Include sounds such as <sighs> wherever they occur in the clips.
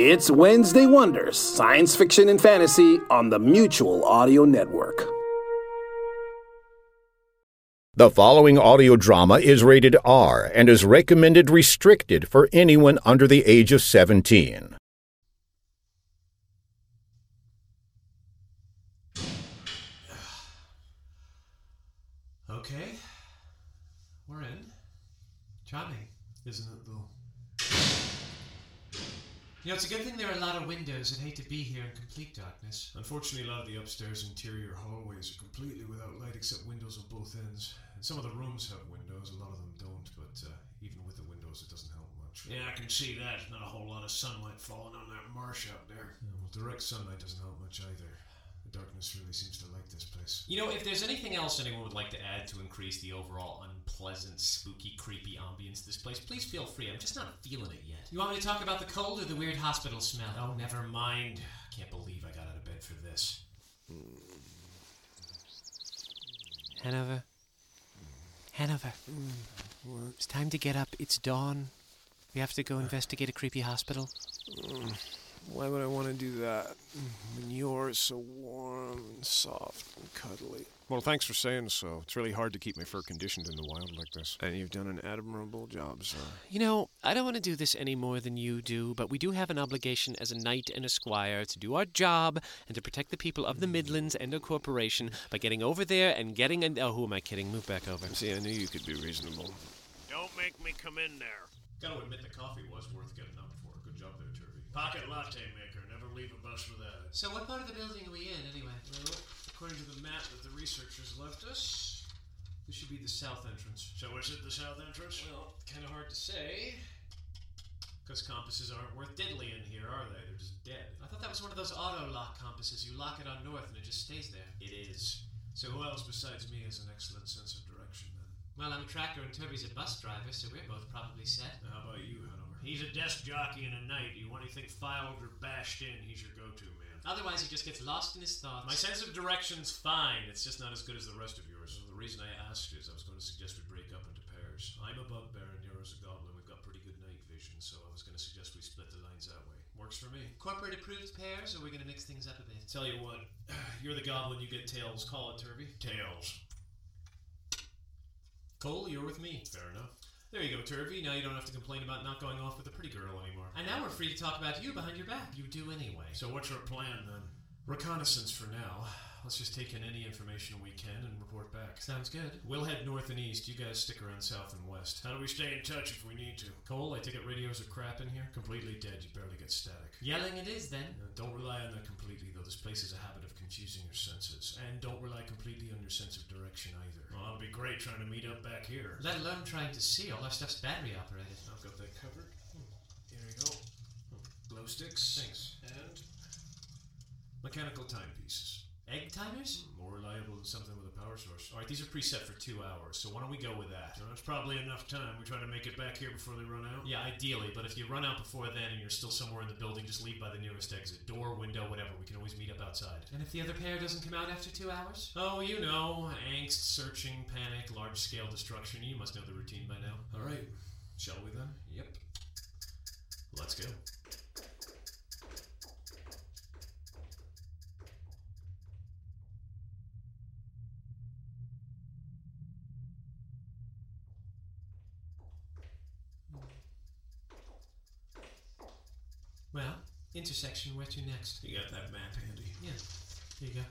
It's Wednesday Wonders, science fiction and fantasy on the Mutual Audio Network. The following audio drama is rated R and is recommended restricted for anyone under the age of 17. Okay. We're in. Charming, isn't it, though? You know, it's a good thing there are a lot of windows. I'd hate to be here in complete darkness. Unfortunately, a lot of the upstairs interior hallways are completely without light except windows on both ends. And some of the rooms have windows, a lot of them don't, but uh, even with the windows, it doesn't help much. Yeah, I can see that. Not a whole lot of sunlight falling on that marsh out there. Yeah, well, direct sunlight doesn't help much either. The darkness really seems to like this place. You know, if there's anything else anyone would like to add to increase the overall unpleasant, spooky, creepy ambience of this place, please feel free. I'm just not feeling it yet. You want me to talk about the cold or the weird hospital smell? Oh, never mind. Can't believe I got out of bed for this. Hanover. Hanover. It's time to get up. It's dawn. We have to go investigate a creepy hospital. Why would I want to do that when you're so warm and soft and cuddly? Well, thanks for saying so. It's really hard to keep my fur conditioned in the wild like this. And you've done an admirable job, sir. You know, I don't want to do this any more than you do, but we do have an obligation as a knight and a squire to do our job and to protect the people of the Midlands and our corporation by getting over there and getting an. Oh, who am I kidding? Move back over. See, I knew you could be reasonable. Don't make me come in there. Gotta admit, the coffee was worth getting up for. Good job there, Turvey. Pocket latte maker. Never leave a bus without it. So, what part of the building are we in, anyway? Well, according to the map that the researchers left us, this should be the south entrance. So is it the south entrance? Well, kind of hard to say. Because compasses aren't worth diddly in here, are they? They're just dead. I thought that was one of those auto lock compasses. You lock it on north and it just stays there. It is. So who else besides me has an excellent sense of direction then? Well, I'm a tractor and Toby's a bus driver, so we're both probably set. Now, how about you, Hanover? He's a desk jockey and a knight. You want anything filed or bashed in, he's your go-to man. Otherwise, he just gets lost in his thoughts. My sense of direction's fine. It's just not as good as the rest of yours. So the reason I asked is I was going to suggest we break up into pairs. I'm a bugbear and you're as a goblin. We've got pretty good night vision, so I was going to suggest we split the lines that way. Works for me. corporate approved pairs, or we're gonna mix things up a bit. Tell you what, <sighs> you're the goblin. You get tails. Call it Turvey. Tails. Cole, you're with me. Fair enough. There you go, Turvey. Now you don't have to complain about not going off with a pretty girl anymore. And now we're free to talk about you behind your back. You do anyway. So what's your plan then? Reconnaissance for now. Let's just take in any information we can and report back. Sounds good. We'll head north and east. You guys stick around south and west. How do we stay in touch if we need to? Cole, I take it radios are crap in here? Completely dead. You barely get static. Yelling it is then. Uh, don't rely on the though. This place has a habit of confusing your senses. And don't rely completely on your sense of direction either. Well, that'll be great trying to meet up back here. Let alone trying to see. All our stuff's battery operated. I've got that covered. Hmm. Here we go. Glow sticks. Thanks. And mechanical timepieces. Egg timers? More reliable than something with a power source. All right, these are preset for two hours, so why don't we go with that? Well, that's probably enough time. We try to make it back here before they run out. Yeah, ideally, but if you run out before then and you're still somewhere in the building, just leave by the nearest exit. Door, window, whatever. We can always meet up outside. And if the other pair doesn't come out after two hours? Oh, you know, angst, searching, panic, large scale destruction. You must know the routine by now. All right, shall we then? Yep. Let's go. Where to next? You got that map handy. Yeah. Here you go.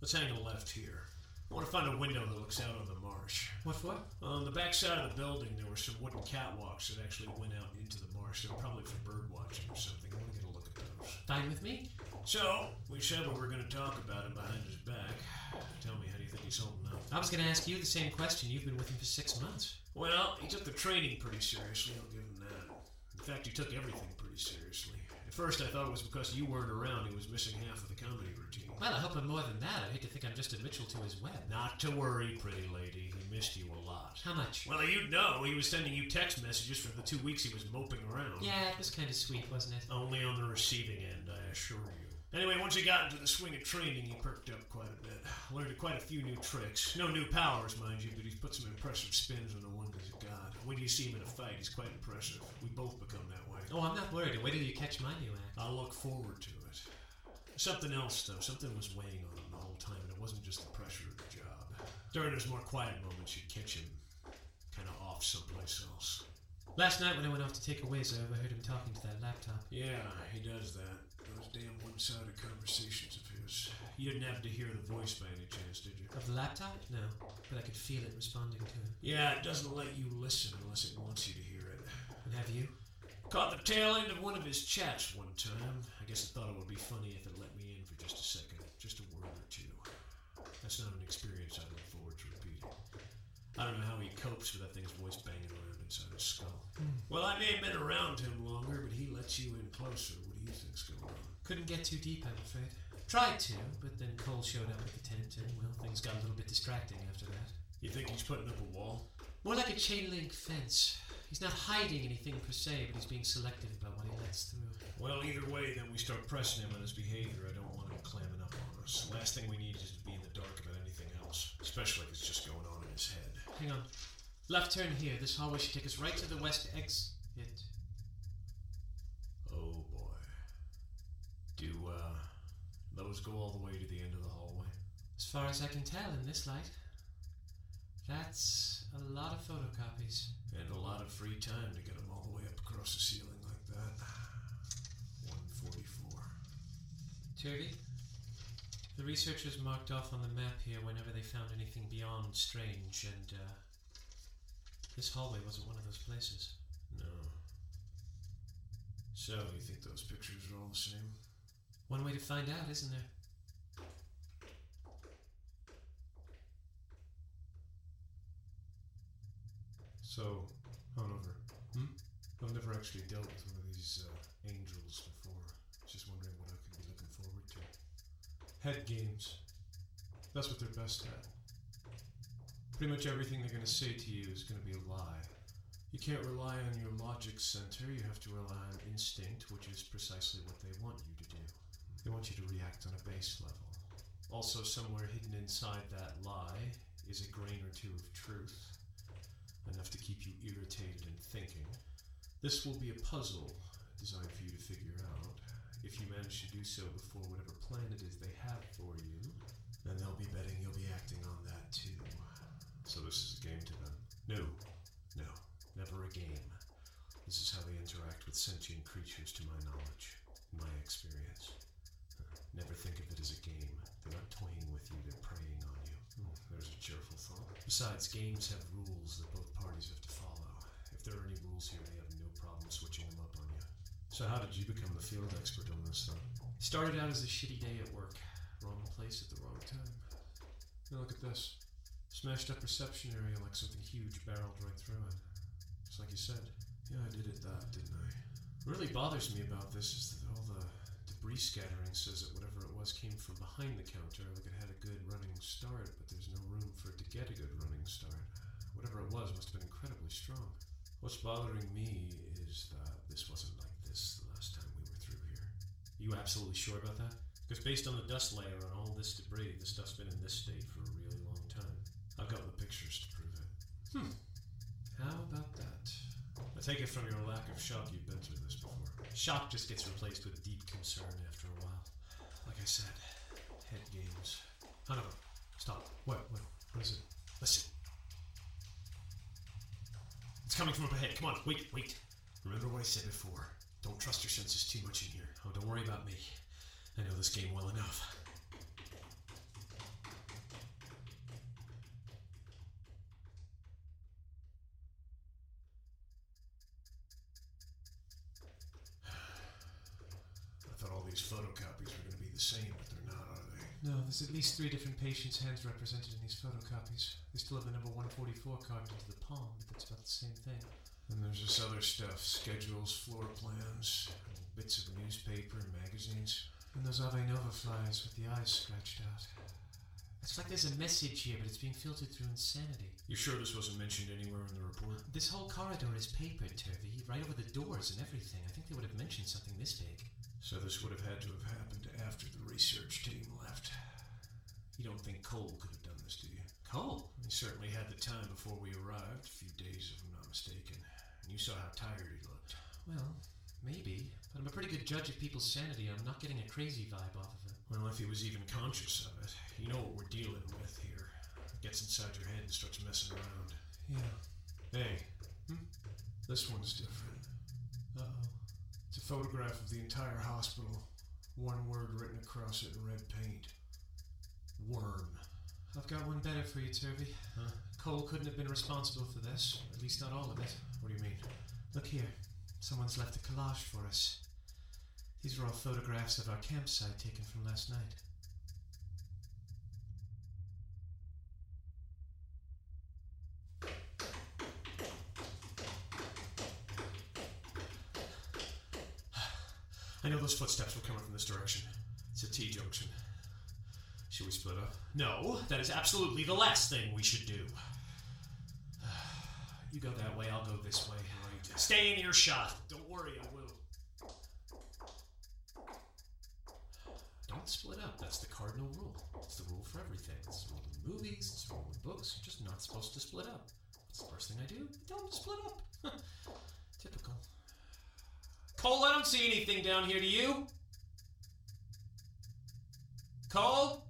Let's hang a left here. I want to find a window that looks out on the marsh. What for? On the back side of the building, there were some wooden catwalks that actually went out into the marsh. They were probably for bird watching or something. I want to get a look at those. Fine with me? So, we said we were going to talk about him behind his back. Tell me, how do you think he's holding up? I was gonna ask you the same question. You've been with him for six months. Well, he took the training pretty seriously, I'll give him that. In fact, he took everything pretty seriously. At first, I thought it was because you weren't around he was missing half of the comedy routine. Well, I hope I'm more than that. I hate to think I'm just a Mitchell to his Webb. Not to worry, pretty lady. He missed you a lot. How much? Well, you'd know. He was sending you text messages for the two weeks he was moping around. Yeah, it was kind of sweet, wasn't it? Only on the receiving end, I assure you. Anyway, once he got into the swing of training, he perked up quite a bit. Learned quite a few new tricks. No new powers, mind you, but he's put some impressive spins on the one he's got. When you see him in a fight, he's quite impressive. We both become that way. Oh, I'm not worried. Wait till you catch my new act. I'll look forward to it. Something else, though. Something was weighing on him the whole time, and it wasn't just the pressure of the job. During his more quiet moments, you'd catch him kind of off someplace else. Last night when I went off to take a whiz, I overheard him talking to that laptop. Yeah, he does that. Those damn one-sided conversations of his. You didn't have to hear the voice by any chance, did you? Of the laptop? No, but I could feel it responding to him. Yeah, it doesn't let you listen unless it wants you to hear it. And have you? Caught the tail end of one of his chats one time. I guess it thought it would be funny if it let me in for just a second, just a word or two. That's not an experience I I don't know how he copes with that thing's voice banging around inside his skull. Hmm. Well, I may have been around him longer, but he lets you in closer. What do you think's going on? Couldn't get too deep, I'm afraid. Tried to, but then Cole showed up at the tent, and well, things got a little bit distracting after that. You think he's putting up a wall? More like a chain link fence. He's not hiding anything per se, but he's being selective about what he lets through. Well, either way, then we start pressing him on his behavior. I don't want him clamming up on us. Last thing we need is to be in the dark about anything else, especially if it's just Hang on. Left turn here. This hallway should take us right to the west exit. Oh boy. Do uh, those go all the way to the end of the hallway? As far as I can tell in this light. That's a lot of photocopies. And a lot of free time to get them all the way up across the ceiling like that. 144. Turvey? The researchers marked off on the map here whenever they found anything beyond strange, and uh, this hallway wasn't one of those places. No. So, you think those pictures are all the same? One way to find out, isn't there? So, Hanover. Hmm? I've never actually dealt with one of these uh, angels before. Just wondering what I could be looking forward to. Head games. That's what they're best at. Pretty much everything they're going to say to you is going to be a lie. You can't rely on your logic center, you have to rely on instinct, which is precisely what they want you to do. They want you to react on a base level. Also, somewhere hidden inside that lie is a grain or two of truth, enough to keep you irritated and thinking. This will be a puzzle designed for you to figure out. If you manage to do so before whatever plan it is they have for you, Then they'll be betting you'll be acting on that too. so this is a game to them. No, no, never a game. This is how they interact with sentient creatures, to my knowledge, my experience. Never think of it as a game. They're not toying with you, they're preying on you. Hmm, there's a cheerful thought. Besides, games have rules that both parties have to follow. If there are any rules here, they have no problem switching them up on you. So, how did you become the field expert on this thing? Started out as a shitty day at work. Wrong place at the wrong time. Now look at this. Smashed up reception area like something huge barreled right through it. Just like you said. Yeah, I did it that, didn't I? What really bothers me about this is that all the debris scattering says that whatever it was came from behind the counter, like it had a good running start, but there's no room for it to get a good running start. Whatever it was must have been incredibly strong. What's bothering me is that this wasn't like this the last time we were through here. You absolutely sure about that? Because based on the dust layer on all this debris, this stuff's been in this state for a really long time. I've got the pictures to prove it. Hmm. How about that? I take it from your lack of shock you've been through this before. Shock just gets replaced with deep concern after a while. Like I said, head games. Hanover, stop. What? What? What is it? Listen. It's coming from up ahead. Come on, wait, wait. Remember what I said before. Don't trust your senses too much in here. Oh, don't worry about me. I know this game well enough. I thought all these photocopies were going to be the same, but they're not, are they? No, there's at least three different patients' hands represented in these photocopies. They still have the number 144 carved into the palm, but that's about the same thing. And there's this other stuff schedules, floor plans, bits of newspaper and magazines. And those Ave Nova flies with the eyes scratched out. It's like there's a message here, but it's being filtered through insanity. You sure this wasn't mentioned anywhere in the report? This whole corridor is papered, Turvey, right over the doors and everything. I think they would have mentioned something this big. So this would have had to have happened after the research team left. You don't think Cole could have done this, do you? Cole? He certainly had the time before we arrived, a few days if I'm not mistaken. And you saw how tired he looked. Well, maybe. But I'm a pretty good judge of people's sanity. I'm not getting a crazy vibe off of him. Well, if he was even conscious of it, you know what we're dealing with here. It gets inside your head and starts messing around. Yeah. Hey, hmm? this one's different. Uh oh. It's a photograph of the entire hospital. One word written across it in red paint. Worm. I've got one better for you, Turvey. Huh? Cole couldn't have been responsible for this. At least not all of it. Look here. Someone's left a collage for us. These are all photographs of our campsite taken from last night. I know those footsteps were coming from this direction. It's a T junction. Should we split up? No, that is absolutely the last thing we should do. You go that way, I'll go this way. Right. Stay in earshot. Don't worry, I will. Don't split up. That's the cardinal rule. It's the rule for everything. It's the rule in movies, it's the rule in books. You're just not supposed to split up. What's the first thing I do? Don't split up. <laughs> Typical. Cole, I don't see anything down here, do you? Cole?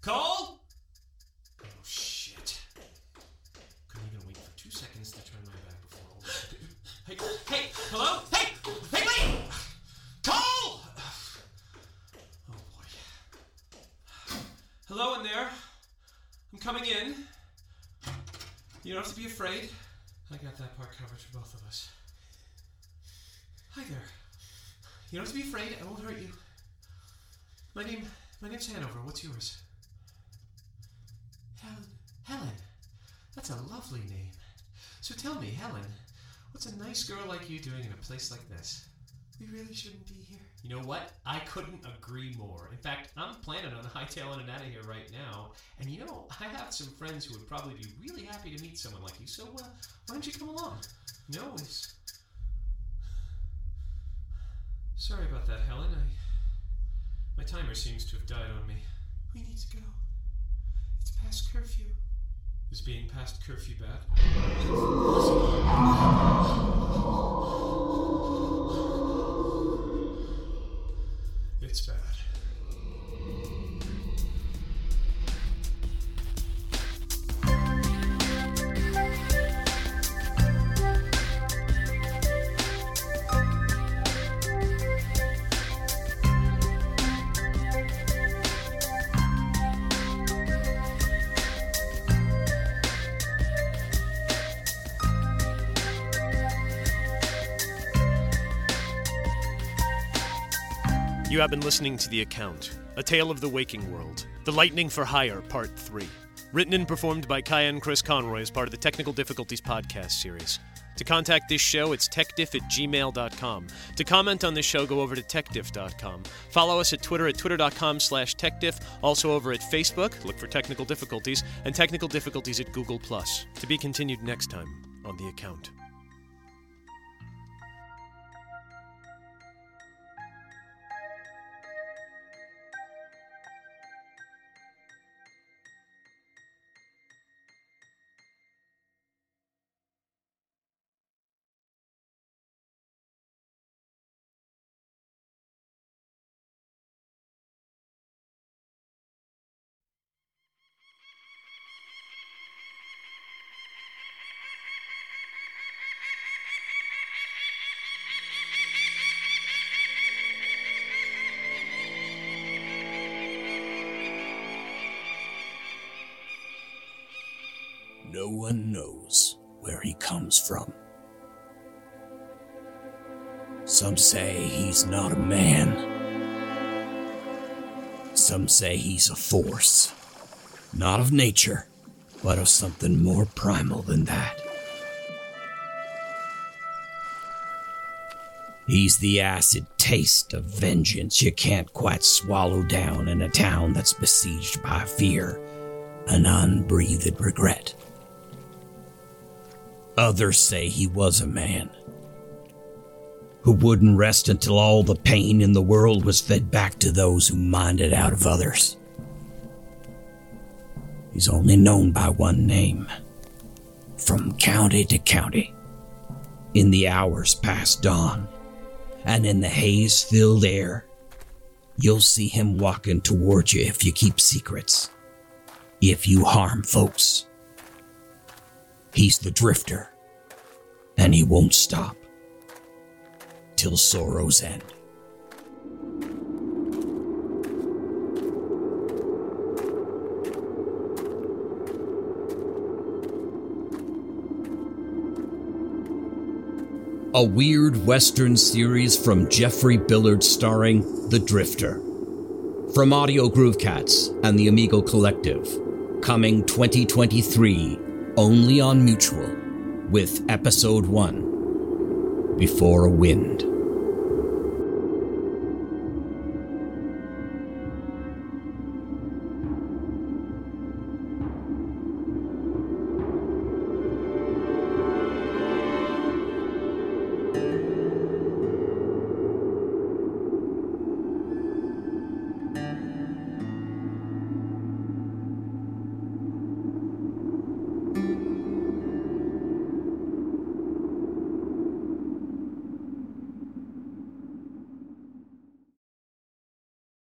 Cole? Hey, hello? Hey, hey, wait! Cole! Oh, boy. Hello in there. I'm coming in. You don't have to be afraid. I got that part covered for both of us. Hi there. You don't have to be afraid. I won't hurt you. My name, my name's Hanover. What's yours? Helen. Helen. That's a lovely name. So tell me, Helen, what's a nice girl like you doing in a place like this? We really shouldn't be here. You know what? I couldn't agree more. In fact, I'm planning on <laughs> hightailing it out of here right now. And you know, I have some friends who would probably be really happy to meet someone like you. So uh, why don't you come along? No, it's. Sorry about that, Helen. I. My timer seems to have died on me. We need to go. It's past curfew. Is being past curfew bad? It's bad. You have been listening to The Account, A Tale of the Waking World, The Lightning for Hire, Part 3. Written and performed by Kaya and Chris Conroy as part of the Technical Difficulties podcast series. To contact this show, it's techdiff at gmail.com. To comment on this show, go over to techdiff.com. Follow us at Twitter at twitter.com slash techdiff. Also over at Facebook, look for Technical Difficulties, and Technical Difficulties at Google+. To be continued next time on The Account. No one knows where he comes from. Some say he's not a man. Some say he's a force. Not of nature, but of something more primal than that. He's the acid taste of vengeance you can't quite swallow down in a town that's besieged by fear and unbreathed regret. Others say he was a man, who wouldn't rest until all the pain in the world was fed back to those who mined it out of others. He's only known by one name, from county to county, in the hours past dawn, and in the haze filled air. You'll see him walking toward you if you keep secrets, if you harm folks. He's the drifter, and he won't stop till sorrow's end. A weird Western series from Jeffrey Billard starring The Drifter. From Audio Groove Cats and the Amigo Collective. Coming 2023, only on Mutual, with Episode 1 Before a Wind.